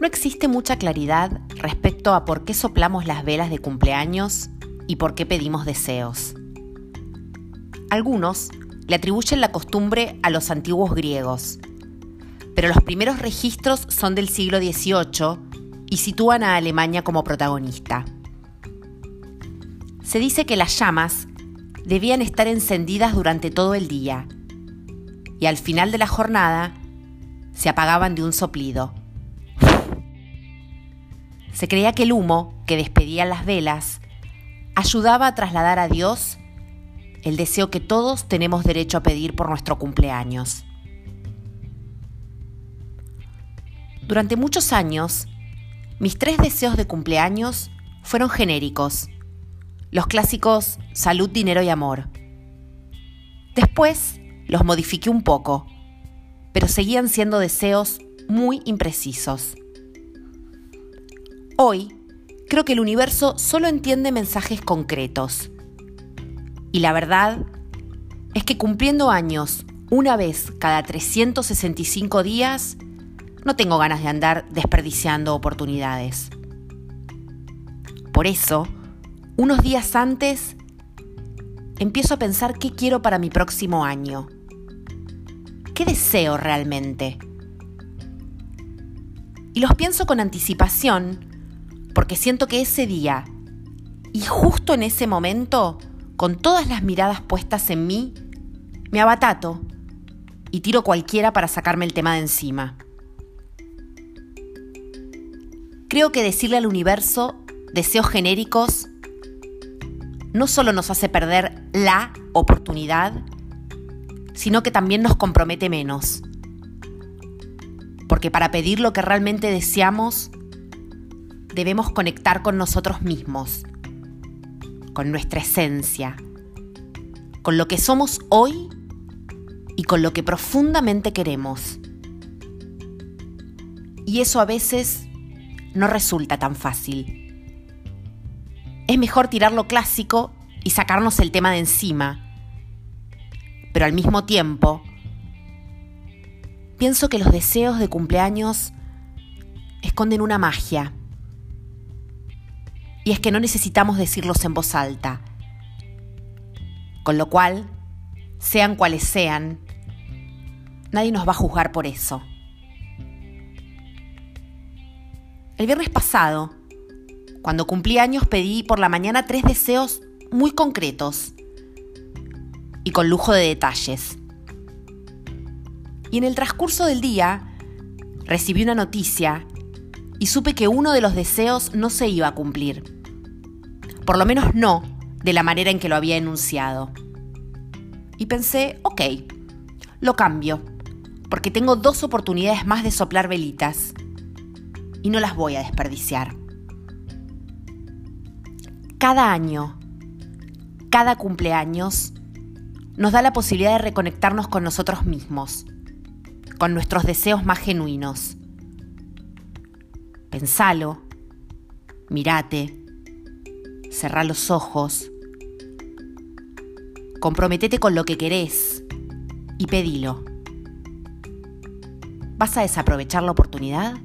No existe mucha claridad respecto a por qué soplamos las velas de cumpleaños y por qué pedimos deseos. Algunos le atribuyen la costumbre a los antiguos griegos, pero los primeros registros son del siglo XVIII y sitúan a Alemania como protagonista. Se dice que las llamas debían estar encendidas durante todo el día y al final de la jornada se apagaban de un soplido. Se creía que el humo que despedían las velas ayudaba a trasladar a Dios el deseo que todos tenemos derecho a pedir por nuestro cumpleaños. Durante muchos años, mis tres deseos de cumpleaños fueron genéricos, los clásicos salud, dinero y amor. Después los modifiqué un poco, pero seguían siendo deseos muy imprecisos. Hoy, creo que el universo solo entiende mensajes concretos. Y la verdad es que cumpliendo años una vez cada 365 días, no tengo ganas de andar desperdiciando oportunidades. Por eso, unos días antes, empiezo a pensar qué quiero para mi próximo año. ¿Qué deseo realmente? Y los pienso con anticipación porque siento que ese día y justo en ese momento, con todas las miradas puestas en mí, me abatato y tiro cualquiera para sacarme el tema de encima. Creo que decirle al universo deseos genéricos no solo nos hace perder la oportunidad, sino que también nos compromete menos. Porque para pedir lo que realmente deseamos, debemos conectar con nosotros mismos, con nuestra esencia, con lo que somos hoy y con lo que profundamente queremos. Y eso a veces no resulta tan fácil. Es mejor tirar lo clásico y sacarnos el tema de encima. Pero al mismo tiempo, pienso que los deseos de cumpleaños esconden una magia y es que no necesitamos decirlos en voz alta. Con lo cual, sean cuales sean, nadie nos va a juzgar por eso. El viernes pasado, cuando cumplí años, pedí por la mañana tres deseos muy concretos y con lujo de detalles. Y en el transcurso del día recibí una noticia y supe que uno de los deseos no se iba a cumplir. Por lo menos no de la manera en que lo había enunciado. Y pensé, ok, lo cambio, porque tengo dos oportunidades más de soplar velitas y no las voy a desperdiciar. Cada año, cada cumpleaños, nos da la posibilidad de reconectarnos con nosotros mismos, con nuestros deseos más genuinos Pensalo, mirate, cerrá los ojos, comprometete con lo que querés y pedilo. ¿Vas a desaprovechar la oportunidad?